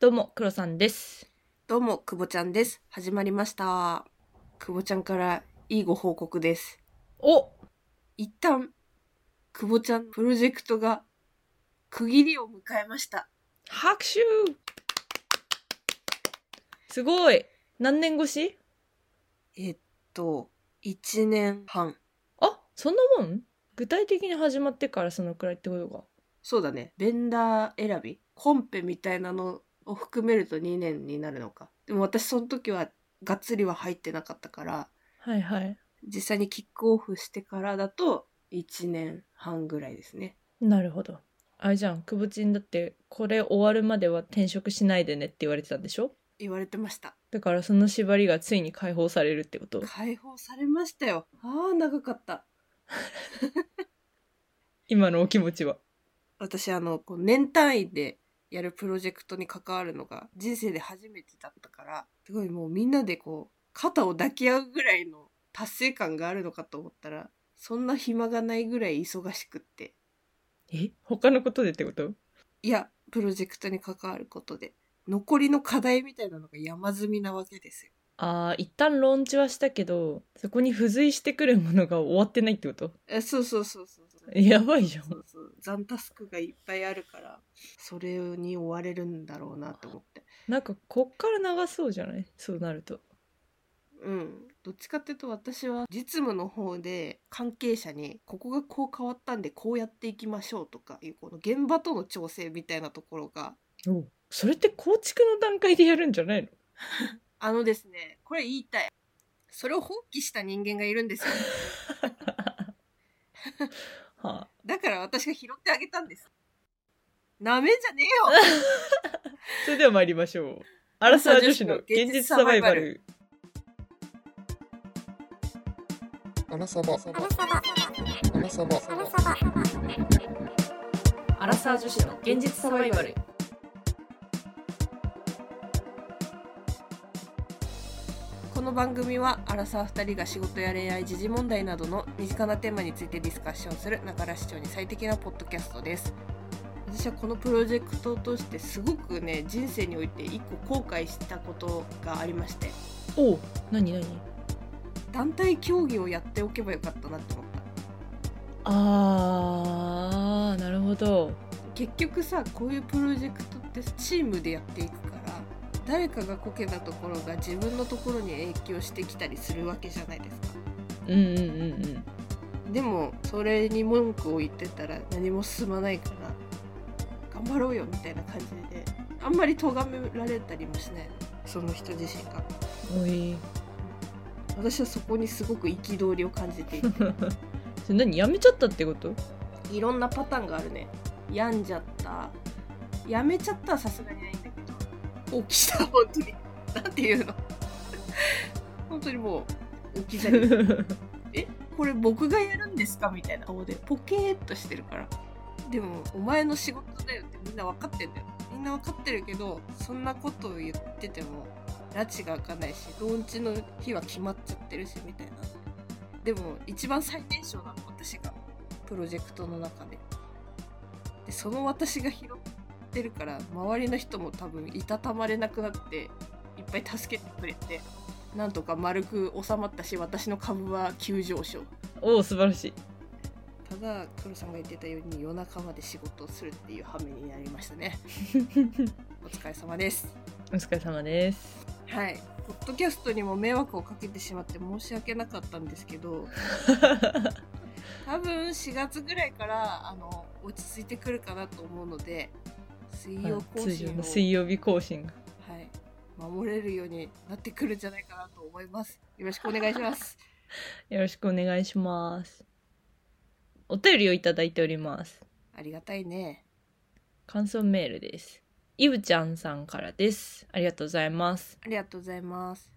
どうも、黒さんです。どうも、くぼちゃんです。始まりました。くぼちゃんからいいご報告です。お一旦、くぼちゃんプロジェクトが区切りを迎えました。拍手すごい何年越し？えっと、1年半。あ、そんなもん？具体的に始まってからそのくらいってことか。そうだね。ベンダー選び？コンペみたいなのを含めると2年になるのか。でも私その時はがっつりは入ってなかったから、はいはい。実際にキックオフしてからだと1年半ぐらいですね。なるほど。あれじゃん、くぼちんだって、これ終わるまでは転職しないでねって言われてたんでしょ？言われてました。だからその縛りがついに解放されるってこと？解放されましたよ。ああ、長かった。今のお気持ちは？私あのこう年単位でやるプロジェクトに関わるのが人生で初めてだったからすごいもうみんなでこう肩を抱き合うぐらいの達成感があるのかと思ったらそんな暇がないぐらい忙しくって。え？他のことでってこと？いやプロジェクトに関わることで。残りの課題みたいなのが山積みなわけですよ。ああ、一旦ローンチはしたけど、そこに付随してくるものが終わってないってこと？えそうそうそうそうそう。やばいじゃん。そうそう。残タスクがいっぱいあるからそれに追われるんだろうなと思って。なんかこっから長そうじゃない？そうなると。うん、どっちかっていうと私は実務の方で関係者にここがこう変わったんでこうやっていきましょうとかいうこの現場との調整みたいなところがそれって構築の段階でやるんじゃないの？あのですねこれ言いたい。それを放棄した人間がいるんですよ はあ。だから私が拾ってあげたんです。なめんじゃねえよ。それでは参りましょう。アラサー女子の現実サバイバル。アラサバ。アラサバ。アラサバ。アラサー女子の現実サバイバルこの番組はアラサー2人が仕事や恋愛時事問題などの身近なテーマについてディスカッションする中原市長に最適なポッドキャストです。私はこのプロジェクトとしてすごくね人生において一個後悔したことがありまして。おう何何？団体競技をやっておけばよかったなって思った。あーなるほど。結局さこういうプロジェクトってチームでやっていくから誰かがこけたところが自分のところに影響してきたりするわけじゃないですか。うんうんうんうん。でもそれに文句を言ってたら何も進まないから頑張ろうよみたいな感じであんまり咎められたりもしない。のその人自身が。おい。私はそこにすごく憤りを感じていて。それ何やめちゃったってこと？いろんなパターンがあるね。病んじゃった。やめちゃったはさすがにないんだけど放棄した本当に。なんていうの？本当にもう置き去り。えこれ僕がやるんですか？みたいな顔でポケーっとしてるから。でもお前の仕事だよってみんな分かってんだよ。みんな分かってるけどそんなことを言ってても拉致が開かないしローンチの日は決まっちゃってるしみたいな。でも一番最年少なの私が。プロジェクトの中で。でその私が拾ってるから周りの人も多分いたたまれなくなっていっぱい助けてくれてなんとか丸く収まったし私の株は急上昇。おお素晴らしい。ただ黒さんが言ってたように夜中まで仕事をするっていう羽目になりましたね。お疲れ様です。お疲れ様です。はい。ポッドキャストにも迷惑をかけてしまって申し訳なかったんですけど 多分4月ぐらいからあの落ち着いてくるかなと思うので水曜更新を、水曜日更新が。はい、守れるようになってくるんじゃないかなと思います。よろしくお願いします。よろしくお願いします。お便りをいただいております。ありがたいね。感想メールです。イブちゃんさんからです。ありがとうございます。ありがとうございます。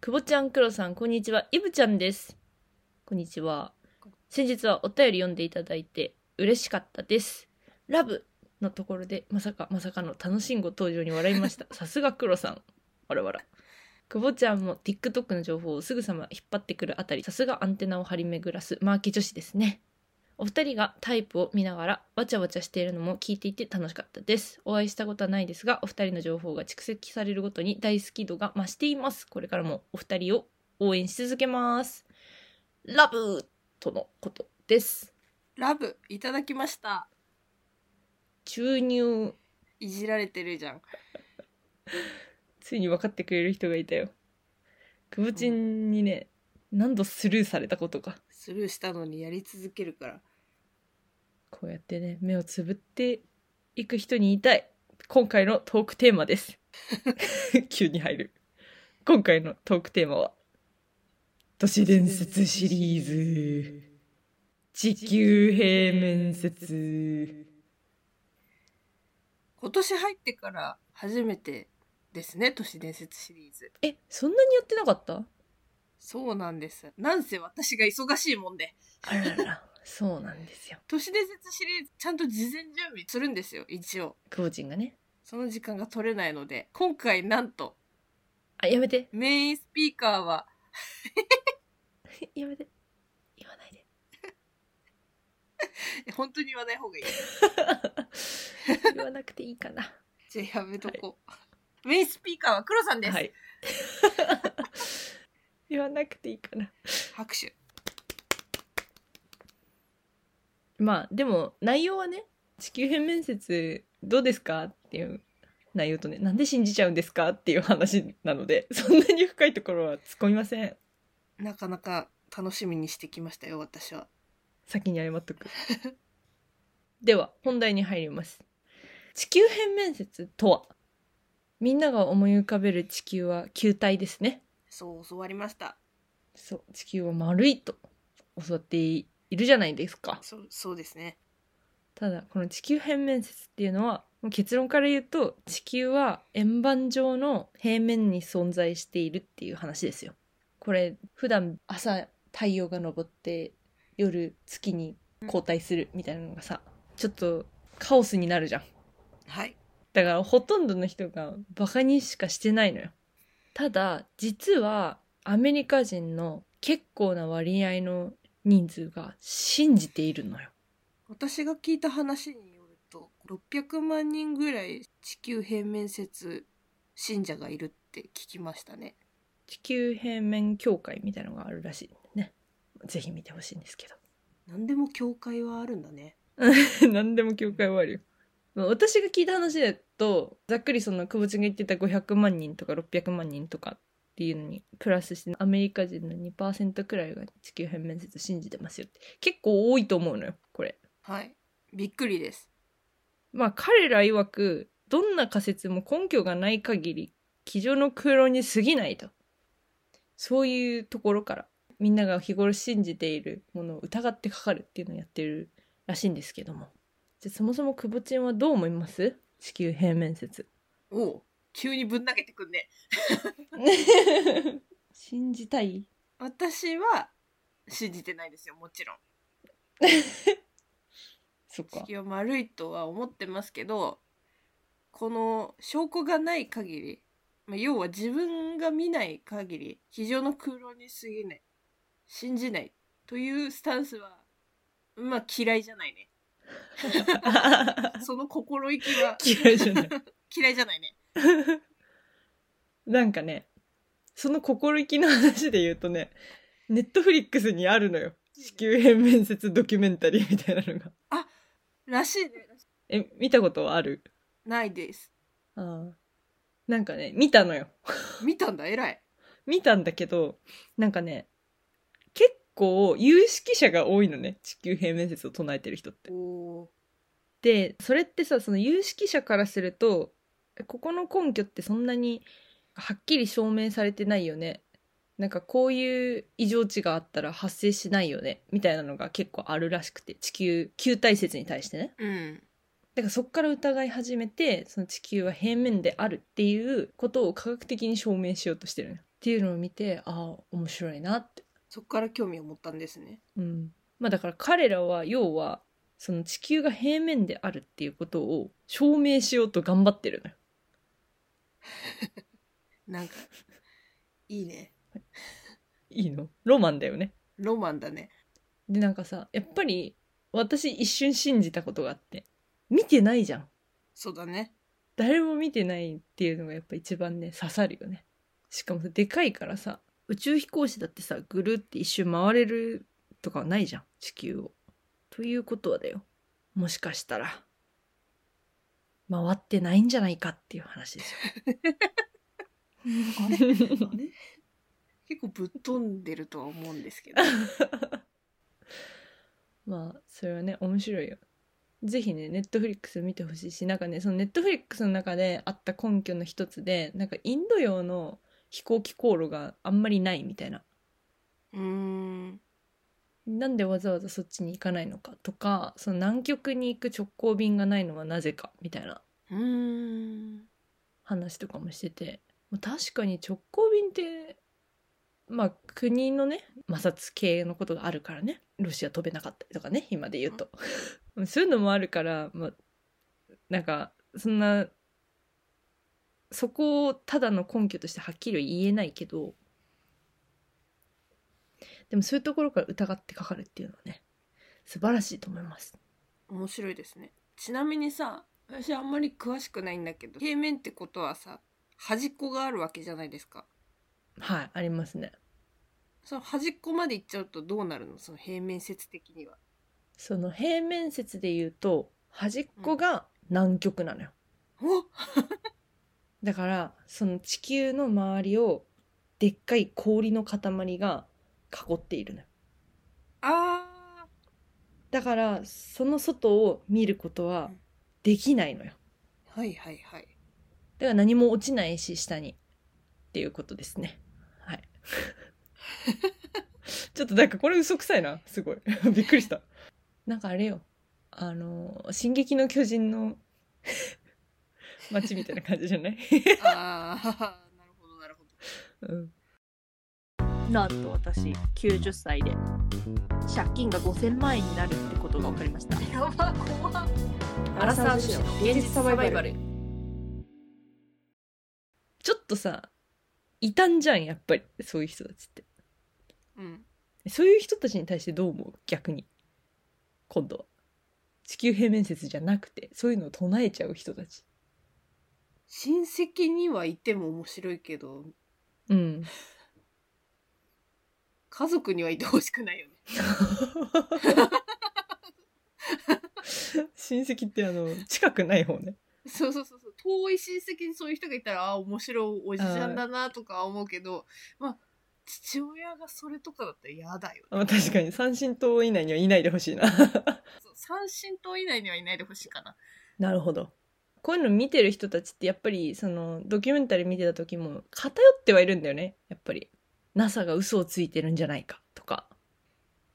くぼちゃんくろさんこんにちは。イブちゃんです。こんにちは。先日はお便り読んでいただいて嬉しかったです。ラブのところでまさかまさかの楽しんご登場に笑いました さすがくろさんわらわらくぼちゃんも TikTok の情報をすぐさま引っ張ってくるあたりさすがアンテナを張り巡らすマーケ女子ですねお二人がタイプを見ながらわちゃわちゃしているのも聞いていて楽しかったです。お会いしたことはないですが、お二人の情報が蓄積されるごとに大好き度が増しています。これからもお二人を応援し続けます。ラブとのことです。ラブいただきました注入、いじられてるじゃんついに分かってくれる人がいたよ。くぼちんにね、何度スルーされたことか。スルーしたのにやり続けるからこうやってね、目をつぶっていく人に言いたい。今回のトークテーマです。急に入る。今回のトークテーマは、都市伝説シリーズ、地球平面説。今年入ってから初めてですね都市伝説シリーズえ、そんなにやってなかった？そうなんですなんせ私が忙しいもんであらら、そうなんですよ。都市伝説シリーズちゃんと事前準備するんですよ一応くぼちんがね。その時間が取れないので今回なんとあ、やめて。メインスピーカーは やめて。本当に言わない方がいい。言わなくていいかな。じゃあやめとこう、メインスピーカーは黒さんです、はい。言わなくていいかな。拍手。まあでも内容はね地球変面説どうですかっていう内容とねなんで信じちゃうんですかっていう話なのでそんなに深いところは突っ込みません。なかなか楽しみにしてきましたよ私は先に謝っとく。では本題に入ります。地球変面説とは？みんなが思い浮かべる地球は球体ですね。そう教わりました。そう地球は丸いと教わっているじゃないですか。そうそうですね。ただこの地球変面説っていうのはもう結論から言うと地球は円盤状の平面に存在しているっていう話ですよ。これ普段朝太陽が昇って夜月に交代するみたいなのがさちょっとカオスになるじゃん。はい。だからほとんどの人がバカにしかしてないのよ。ただ実はアメリカ人の結構な割合の人数が信じているのよ。私が聞いた話によると600万人ぐらい地球平面説信者がいるって聞きましたね。地球平面協会みたいのがあるらしいねぜひ見てほしいんですけ何でも教会はあるんだね。ど 何でも協会はあるよ。まあ私が聞いた話だとざっくりその久保ちゃんが言ってた500万人とか600万人とかっていうのにプラスしてアメリカ人の2%くらいが地球平面説信じてますよって。結構多いと思うのよこれ。はい。びっくりです。まあ彼ら曰くどんな仮説も根拠がない限り机上の空論に過ぎないと。そういうところからみんなが日頃信じているものを疑ってかかるっていうのをやってるらしいんですけども。じゃあそもそもくぼちんはどう思います？地球平面説。おう急にぶん投げてくんね。信じたい？私は信じてないですよもちろん。そっか。地球は丸いとは思ってますけどこの証拠がない限り、まあ、要は自分が見ない限り机上の空論に過ぎない信じない。というスタンスはまあ嫌いじゃないね。その心意気は嫌いじゃない。嫌いじゃないね。なんかねその心意気の話で言うとねネットフリックスにあるのよ。地球変面説ドキュメンタリーみたいなのが。らしいね。え見たことはある？ないです。ああ。なんかね見たのよ。見たんだ偉い。見たんだけどなんかね結構有識者が多いのね。地球平面説を唱えてる人って。でそれってさその有識者からするとここの根拠ってそんなにはっきり証明されてないよね。なんかこういう異常値があったら発生しないよね。みたいなのが結構あるらしくて。地球球体説に対してね。うん。だからそっから疑い始めてその地球は平面であるっていうことを科学的に証明しようとしてるっていうのを見てああ面白いなってそっから興味を持ったんですね。うん。まあだから彼らは要はその地球が平面であるっていうことを証明しようと頑張ってるのよ。なんかいいね。いいの？ロマンだよね。ロマンだね。でなんかさやっぱり私一瞬信じたことがあって見てないじゃん。そうだね。誰も見てないっていうのがやっぱ一番ね刺さるよね。しかもさでかいからさ宇宙飛行士だってさぐるって一周回れるとかはないじゃん。地球を。ということはだよ。もしかしたら。回ってないんじゃないかっていう話ですよ。あれ？あれ？結構ぶっ飛んでるとは思うんですけど。まあそれはね面白いよ。ぜひねネットフリックス見てほしいしなんかねそのネットフリックスの中であった根拠の一つでなんかインド洋の飛行機航路があんまりないみたいな。うーん。なんでわざわざそっちに行かないのかとかその南極に行く直行便がないのはなぜかみたいな。うーん。話とかもしてて。確かに直行便ってまあ国のね摩擦系のことがあるからね。ロシア飛べなかったりとかね今で言うと。そういうのもあるから、まあ、なんかそんなそこをただの根拠としてはっきりは言えないけどでもそういうところから疑ってかかるっていうのはね素晴らしいと思います面白いですね。ちなみにさ、私あんまり詳しくないんだけど、平面ってことはさ、端っこがあるわけじゃないですか。はいありますねその端っこまで行っちゃうとどうなるの？その平面説的には。その平面説で言うと端っこが南極なのよ、おだからその地球の周りをでっかい氷の塊が囲っているのよ。あだからその外を見ることはできないのよ。ー。はいはいはい。だから何も落ちないし下に。っていうことですね。はい。ちょっとなんかこれ嘘くさいな。すごい。びっくりした。なんかあれよ。あの「進撃の巨人」の街みたいな感じじゃない？ああ、なるほどなるほど。うん。なんと私90歳で借金が5000万円になるってことが分かりました。やば、怖っ。アラサー女子の現実サバイバル。ちょっとさいたんじゃんやっぱりそういう人たちって。うん。そういう人たちに対してどう思う？逆に。今度は。地球平面説じゃなくてそういうのを唱えちゃう人たち親戚にはいても面白いけど、うん家族にはいてほしくないよね。親戚ってあの近くない方ねそうそうそうそう。遠い親戚にそういう人がいたら、ああ、面白いおじちゃんだなとか思うけど、まあ、父親がそれとかだったら嫌だよね。あまあ確かに三親等以内にはいないでほしいな三親等以内にはいないでほしいかな。なるほどこういうの見てる人たちってやっぱりそのドキュメンタリー見てた時も偏ってはいるんだよね。やっぱり。NASA が嘘をついてるんじゃないか。とか。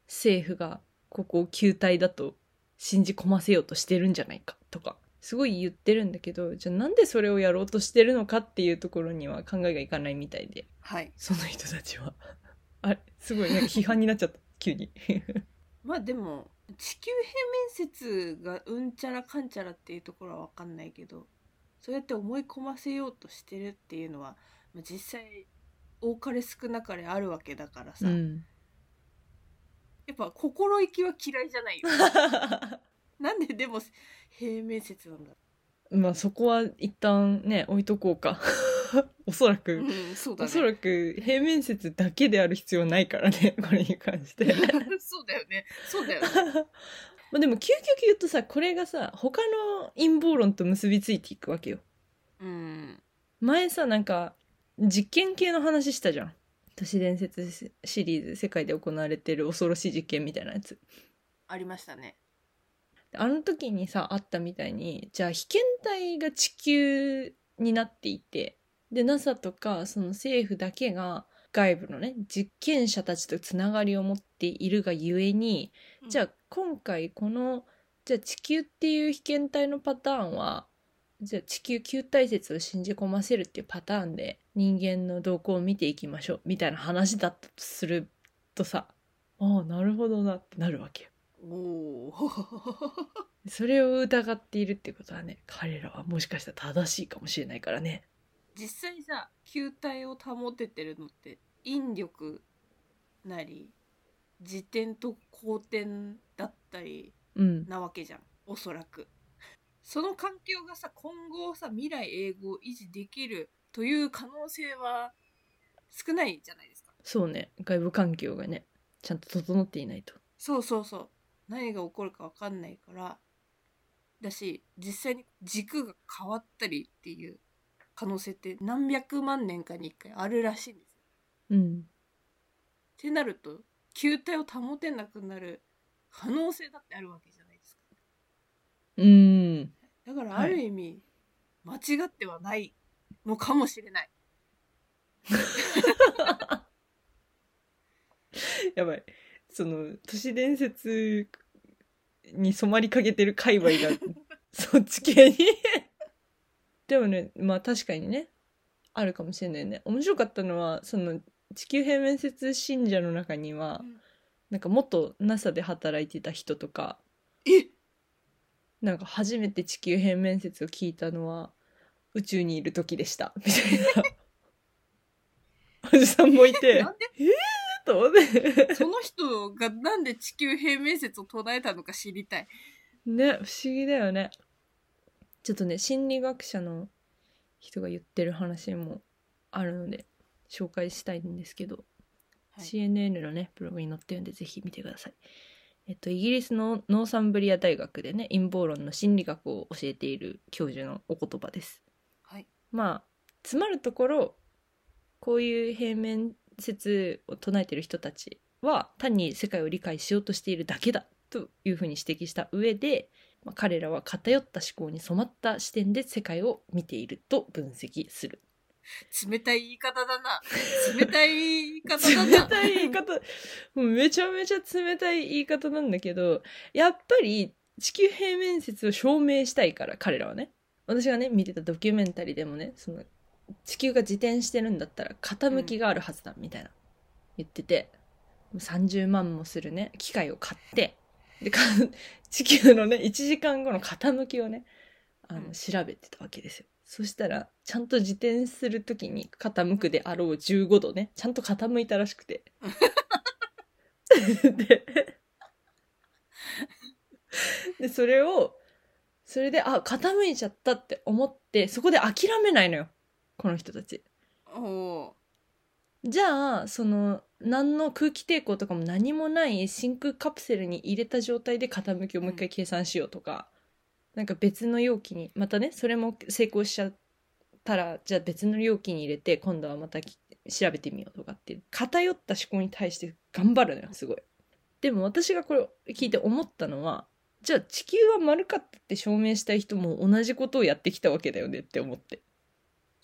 政府がここを球体だと信じ込ませようとしてるんじゃないか。とか。すごい言ってるんだけどじゃあなんでそれをやろうとしてるのかっていうところには考えがいかないみたいで。はい。その人たちは。あれ？すごいなんか批判になっちゃった。急に。まあでも、地球平面説がうんちゃらかんちゃらっていうところはわかんないけど、そうやって思い込ませようとしてるっていうのは、まあ、実際、多かれ少なかれあるわけだからさ、うん。やっぱ心意気は嫌いじゃないよ。なんででも平面説なんだまあそこは一旦ね置いとこうか おそらく、うん、そね。おそらく平面説だけである必要はないからね これに関して そうだよね。そうだよね。まあでも究極言うとさこれがさ他の陰謀論と結びついていくわけようん。前さなんか実験系の話したじゃん都市伝説シリーズ世界で行われてる恐ろしい実験みたいなやつありましたね。あの時にさあったみたいにじゃあ被験体が地球になっていてで NASA とかその政府だけが外部のね実験者たちとつながりを持っているがゆえにじゃあ今回このじゃあ地球っていう被験体のパターンはじゃあ地球球体説を信じ込ませるっていうパターンで人間の動向を見ていきましょうみたいな話だったとするとさああなるほどなってなるわけよ。おお。それを疑っているってことはね彼らはもしかしたら正しいかもしれないからね。実際さ球体を保ててるのって引力なり自転と公転だったりうん。なわけじゃんおそらく。その環境がさ今後さ未来永劫維持できるという可能性は少ないじゃないですか。そうね。外部環境がねちゃんと整っていないと。そうそうそう何が起こるか分かんないからだし実際に軸が変わったりっていう可能性って何百万年かに1回あるらしいんですよ。うんってなると球体を保てなくなる可能性だってあるわけじゃないですか。うんだからはいある意味、間違ってはないのかもしれない。やばいその都市伝説に染まりかけてる界隈が そっち系に。でもねまあ確かにねあるかもしれないね。面白かったのはその地球平面説信者の中には、うん。なんか元 NASA で働いてた人とかえ？なんか初めて地球平面説を聞いたのは宇宙にいる時でした。みたいな。おじさんもいて。なんで？と思って。その人がなんで地球平面説を唱えたのか知りたい。ね不思議だよね。ちょっとね心理学者の人が言ってる話もあるので紹介したいんですけど、はい。CNN のねブログに載ってるんでぜひ見てください。えっとイギリスのノーサンブリア大学でね陰謀論の心理学を教えている教授のお言葉です。はい。まあつまるところこういう平面説を唱えてる人たちは単に世界を理解しようとしているだけだというふうに指摘した上で、まあ、彼らは偏った思考に染まった視点で世界を見ていると分析する。冷たい言い方だな。冷たい言い方だな。冷たい言い方めちゃめちゃ冷たい言い方なんだけどやっぱり地球平面説を証明したいから彼らはね私がね見てたドキュメンタリーでもねその地球が自転してるんだったら傾きがあるはずだみたいな。言ってて。30万もするね機械を買って。でか 地球のね1時間後の傾きをねあのうん。調べてたわけですよ。そしたらちゃんと自転する時に傾くであろう15度ねちゃんと傾いたらしくて。で でそれをそれであ傾いちゃったって思ってそこで諦めないのよこの人たちおおじゃあその何の空気抵抗とかも何もない真空カプセルに入れた状態で傾きをもう一回計算しようとか、なんか別の容器にまたねそれも成功しちゃったらじゃあ別の容器に入れて今度はまたき調べてみようとかっていう偏った思考に対して頑張るのよすごい。でも私がこれを聞いて思ったのはじゃあ地球は丸かったって証明したい人も同じことをやってきたわけだよねって思って。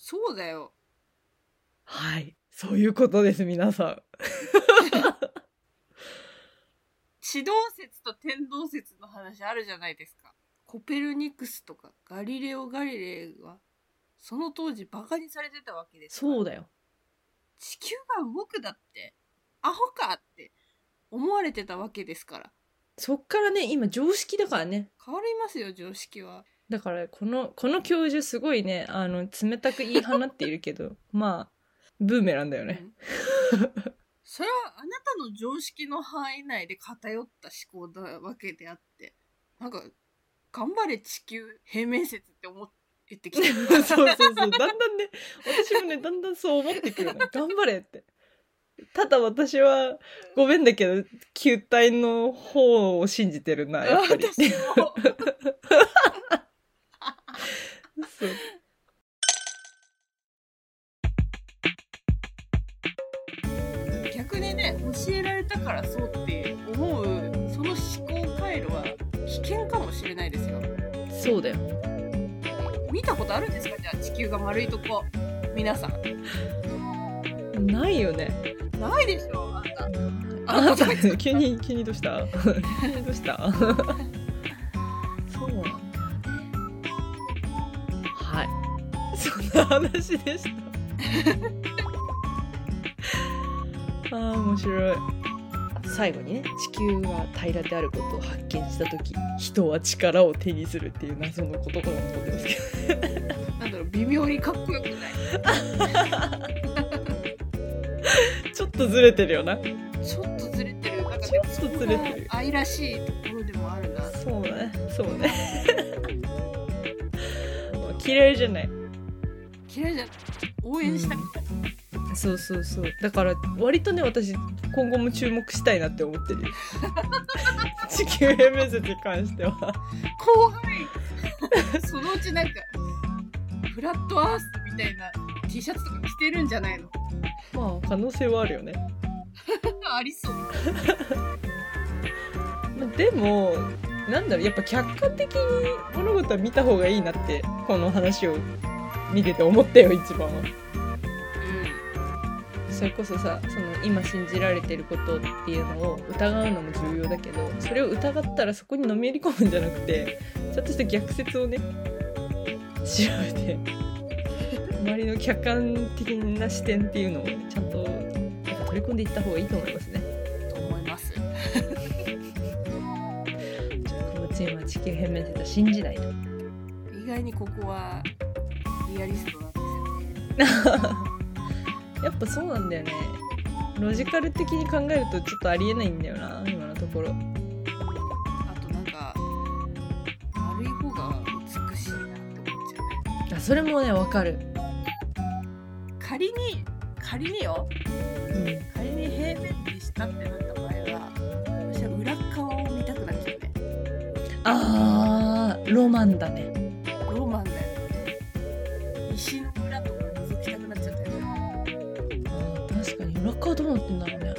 そうだよ。はいそういうことです皆さん。地動説と天動説の話あるじゃないですか。コペルニクスとかガリレオ・ガリレイはその当時バカにされてたわけですそうだよ。地球が動くだってアホかって思われてたわけですからそっからね今常識だからね変わりますよ常識はだからこのこの教授すごいねあの冷たく言い放っているけど まあブーメランだよね、それはあなたの常識の範囲内で偏った思考なわけであってなんか頑張れ地球平面説って思ってきて そうそうそうだんだんね私もねだんだんそう思ってくるの。頑張れって。ただ私はごめんだけど球体の方を信じてるなやっぱり 逆にね教えられたからそうって思うその思考回路は危険かもしれないですよ。そうだよ。見たことあるんですか？じゃあ地球が丸いとこ皆さん。ないよね。ないでしょあんた。あなた急に急にどうした？どうした？話でした。あー面白い。最後にね地球は平らであることを発見した時人は力を手にするっていう謎の言葉が残ってますけど。なんだろう微妙にかっこよくない？ちょっとずれてるよな。ちょっとずれてる。なんかでもちょっとずれてる。愛らしいところでもあるなそうそうね。嫌い じゃない嫌いじゃ応援したくない、そうそうそう。だから割とね私今後も注目したいなって思ってる。よ 地球編面接に関しては。怖い。そのうちなんかフラットアースみたいな T シャツとか着てるんじゃないの？まあ可能性はあるよね。ありそう。まあでもなんだろうやっぱ客観的に物事は見た方がいいなってこの話を見てて思ったよ一番はそれこそさその今信じられてることっていうのを疑うのも重要だけどそれを疑ったらそこにのめり込むんじゃなくてちゃんとした逆説をね調べて周りの客観的な視点っていうのをねちゃんとやっぱ取り込んでいった方がいいと思いますね。うんと思いますちょっとこのチームは地球変面説は信じないと。意外にここはリアリストなんですよねやっぱそうなんだよね。ロジカル的に考えるとちょっとありえないんだよな今のところ。あとなんか悪い方が美しいなって思っちゃうねあそれもねわかる。仮に仮にようん仮に平面にしたってなった場合は私は裏側を見たくなっちゃうねあーロマンだねうなってんだろうね。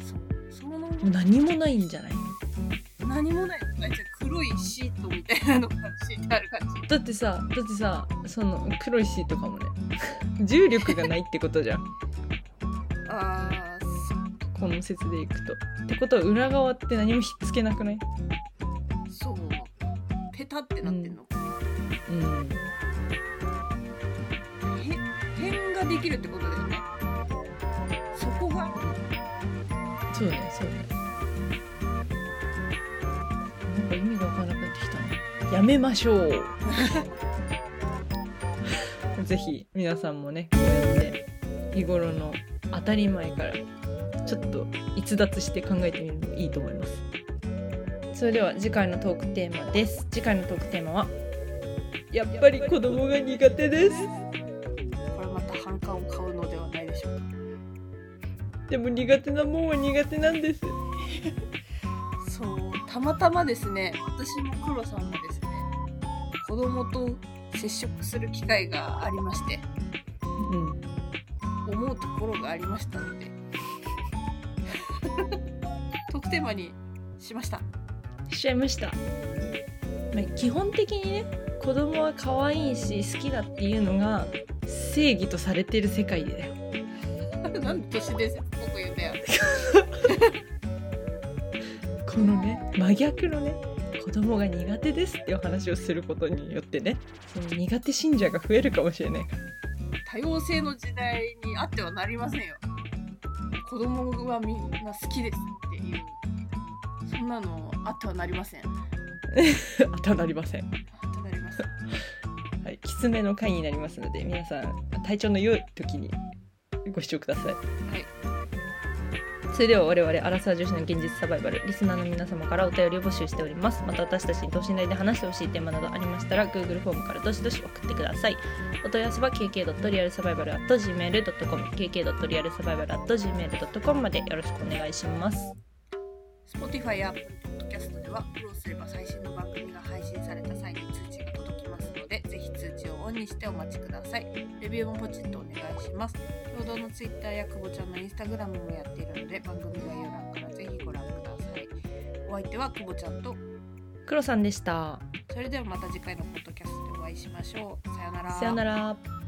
そうその何もないんじゃない？何もない。あじゃあ黒いシートみたいなのが敷いてある感じ。だってさだってさその黒いシートかもね。重力がないってことじゃん。ああこの説でいくと。ってことは裏側って何もひっつけなくない？そう。ペタってなってんの、うん。へ点ができるってことだよねそうねそうねなんか意味がわからなくなってきたな。やめましょう。ぜひ皆さんもねこうやって日頃の当たり前からちょっと逸脱して考えてみるのもいいと思います。それでは次回のトークテーマです。次回のトークテーマはやっぱり子供が苦手です。でも苦手なもんは苦手なんです。そうたまたまですね。私も黒さんもですね。子供と接触する機会がありまして。うん思うところがありましたので。トークテーマにしました。しちゃいました、まあ、基本的にね子供は可愛いし好きだっていうのが正義とされてる世界だよ なんで都市伝説このね真逆のね子供が苦手ですっていう話をすることによってねその苦手信者が増えるかもしれない多様性の時代にあってはなりませんよ。子供はみんな好きですっていうそんなのあってはなりません。あ当たなりません。ってはなりません はいきつめの回になりますので皆さん体調の良い時にご視聴ください。はいそれでは我々アラサー女子の現実サバイバルリスナーの皆様からお便りを募集しております。また私たちに等身大で話してほしいテーマなどありましたら Google フォームからどしどし送ってください。お問い合わせは kk.realsurvival.gmail.com kk.realsurvival.gmail.com までよろしくお願いします。Spotify や Podcast ではフォローすれば最新の番組がにしてお待ちください。レビューもポチッとお願いします。共同の Twitter や久保ちゃんの Instagram もやっているので番組概要欄からぜひご覧ください。お相手は久保ちゃんと黒さんでした。それではまた次回のポッドキャストでお会いしましょう。さよなら。さよなら